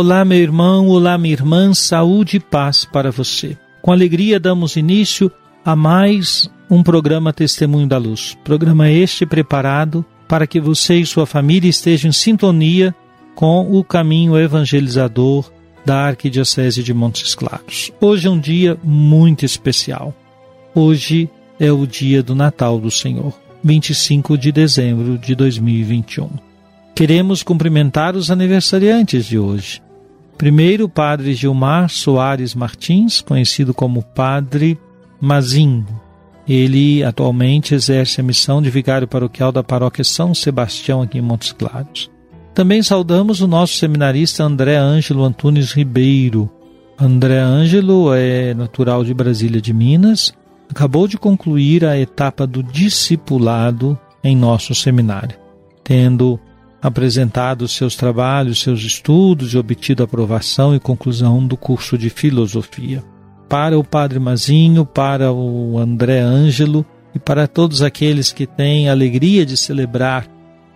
Olá, meu irmão, olá, minha irmã, saúde e paz para você. Com alegria damos início a mais um programa Testemunho da Luz. Programa este preparado para que você e sua família estejam em sintonia com o caminho evangelizador da Arquidiocese de Montes Claros. Hoje é um dia muito especial. Hoje é o dia do Natal do Senhor, 25 de dezembro de 2021. Queremos cumprimentar os aniversariantes de hoje. Primeiro, o Padre Gilmar Soares Martins, conhecido como Padre Mazin. Ele atualmente exerce a missão de vigário paroquial da paróquia São Sebastião, aqui em Montes Claros. Também saudamos o nosso seminarista André Ângelo Antunes Ribeiro. André Ângelo é natural de Brasília de Minas, acabou de concluir a etapa do discipulado em nosso seminário, tendo apresentado seus trabalhos, seus estudos e obtido aprovação e conclusão do curso de filosofia. Para o Padre Mazinho, para o André Ângelo e para todos aqueles que têm a alegria de celebrar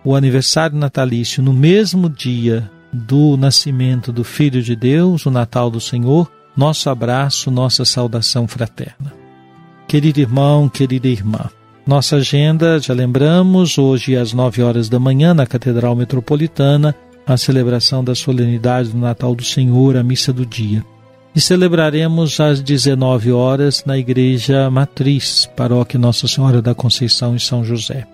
o aniversário natalício no mesmo dia do nascimento do Filho de Deus, o Natal do Senhor, nosso abraço, nossa saudação fraterna. Querido irmão, querida irmã, nossa agenda, já lembramos, hoje às 9 horas da manhã na Catedral Metropolitana, a celebração da solenidade do Natal do Senhor, a missa do dia. E celebraremos às 19 horas na Igreja Matriz, Paróquia Nossa Senhora da Conceição em São José.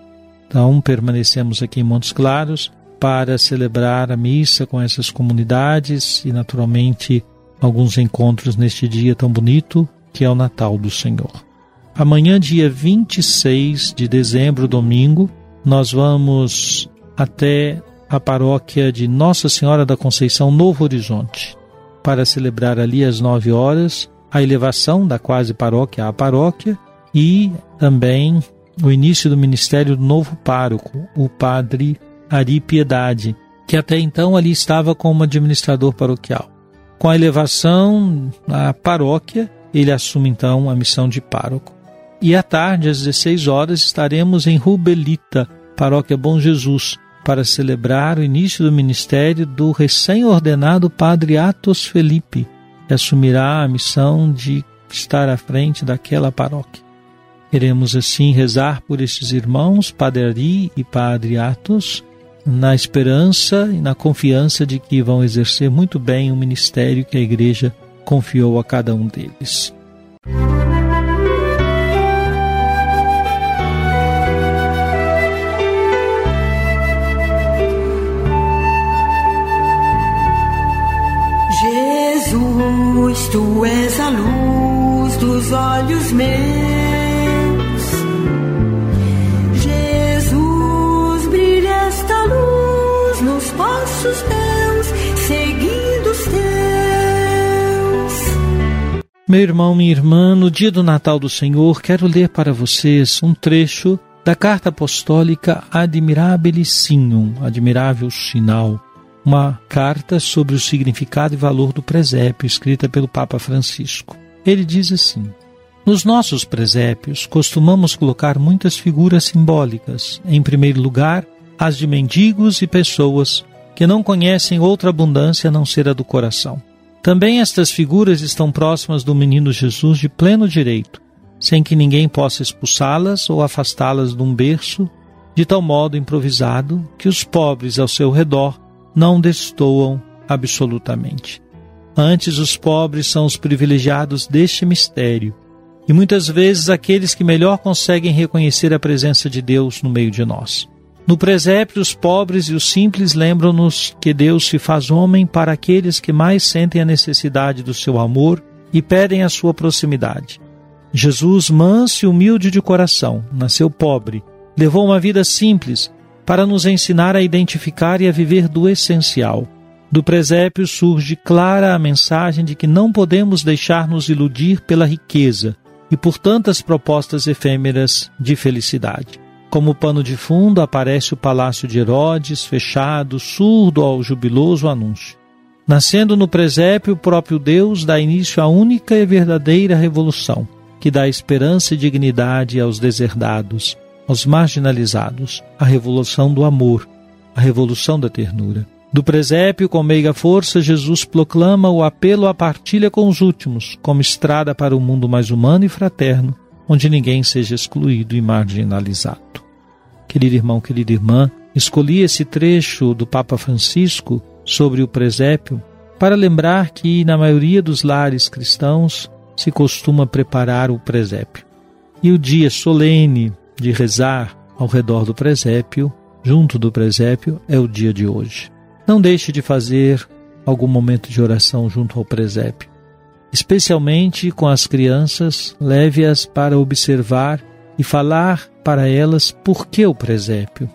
Então, permanecemos aqui em Montes Claros para celebrar a missa com essas comunidades e, naturalmente, alguns encontros neste dia tão bonito que é o Natal do Senhor. Amanhã, dia 26 de dezembro, domingo, nós vamos até a paróquia de Nossa Senhora da Conceição Novo Horizonte para celebrar ali às 9 horas a elevação da quase paróquia à paróquia e também o início do ministério do novo pároco, o padre Ari Piedade, que até então ali estava como administrador paroquial. Com a elevação à paróquia, ele assume então a missão de pároco. E à tarde, às 16 horas, estaremos em Rubelita, Paróquia Bom Jesus, para celebrar o início do ministério do recém-ordenado Padre Atos Felipe, que assumirá a missão de estar à frente daquela paróquia. Queremos assim rezar por esses irmãos, Padre Ari e Padre Atos, na esperança e na confiança de que vão exercer muito bem o ministério que a Igreja confiou a cada um deles. Meus. Jesus, brilha esta luz nos teus, seguindo os teus. Meu irmão, minha irmã, no dia do Natal do Senhor, quero ler para vocês um trecho da carta apostólica Admirabilissium, Admirável Sinal, uma carta sobre o significado e valor do presépio, escrita pelo Papa Francisco. Ele diz assim: Nos nossos presépios costumamos colocar muitas figuras simbólicas. Em primeiro lugar, as de mendigos e pessoas que não conhecem outra abundância a não ser a do coração. Também estas figuras estão próximas do menino Jesus de pleno direito, sem que ninguém possa expulsá-las ou afastá-las de um berço, de tal modo improvisado que os pobres ao seu redor não destoam absolutamente. Antes, os pobres são os privilegiados deste mistério e muitas vezes aqueles que melhor conseguem reconhecer a presença de Deus no meio de nós. No presépio, os pobres e os simples lembram-nos que Deus se faz homem para aqueles que mais sentem a necessidade do seu amor e pedem a sua proximidade. Jesus, manso e humilde de coração, nasceu pobre, levou uma vida simples para nos ensinar a identificar e a viver do essencial. Do presépio surge clara a mensagem de que não podemos deixar nos iludir pela riqueza e por tantas propostas efêmeras de felicidade. Como pano de fundo aparece o palácio de Herodes, fechado, surdo ao jubiloso anúncio. Nascendo no presépio, o próprio Deus dá início à única e verdadeira revolução, que dá esperança e dignidade aos deserdados, aos marginalizados, a revolução do amor, a revolução da ternura. Do presépio, com meiga força, Jesus proclama o apelo à partilha com os últimos, como estrada para um mundo mais humano e fraterno, onde ninguém seja excluído e marginalizado. Querido irmão, querida irmã, escolhi esse trecho do Papa Francisco sobre o presépio para lembrar que, na maioria dos lares cristãos, se costuma preparar o presépio. E o dia solene de rezar ao redor do presépio, junto do presépio, é o dia de hoje. Não deixe de fazer algum momento de oração junto ao presépio. Especialmente com as crianças, leve-as para observar e falar para elas por que o presépio.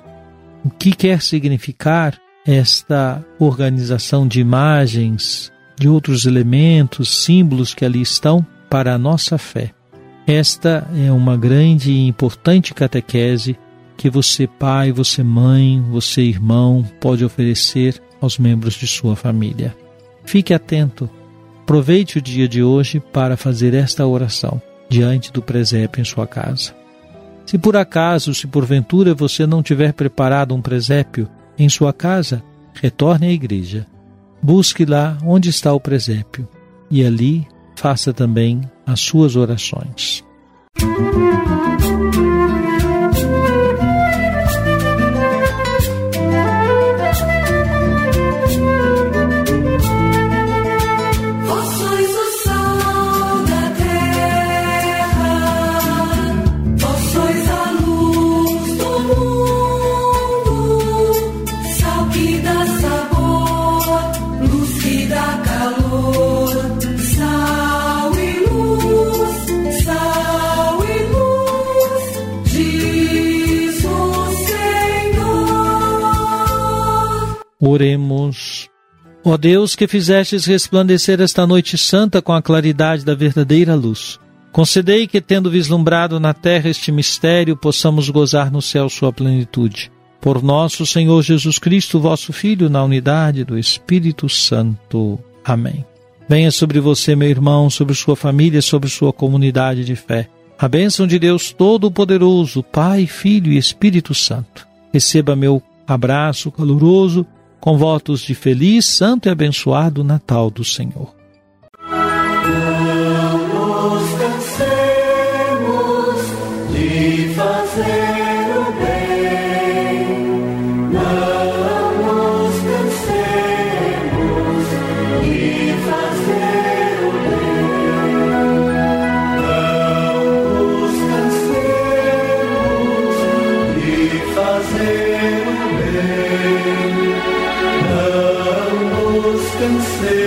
O que quer significar esta organização de imagens, de outros elementos, símbolos que ali estão para a nossa fé. Esta é uma grande e importante catequese que você pai, você mãe, você irmão pode oferecer aos membros de sua família. Fique atento. Aproveite o dia de hoje para fazer esta oração diante do presépio em sua casa. Se por acaso, se porventura você não tiver preparado um presépio em sua casa, retorne à igreja. Busque lá onde está o presépio e ali faça também as suas orações. Música Oremos. Ó Deus, que fizestes resplandecer esta noite santa com a claridade da verdadeira luz, concedei que, tendo vislumbrado na terra este mistério, possamos gozar no céu sua plenitude. Por nosso Senhor Jesus Cristo, vosso Filho, na unidade do Espírito Santo. Amém. Venha sobre você, meu irmão, sobre sua família, sobre sua comunidade de fé. A bênção de Deus Todo-Poderoso, Pai, Filho e Espírito Santo. Receba meu abraço caloroso com votos de feliz, santo e abençoado Natal do Senhor. can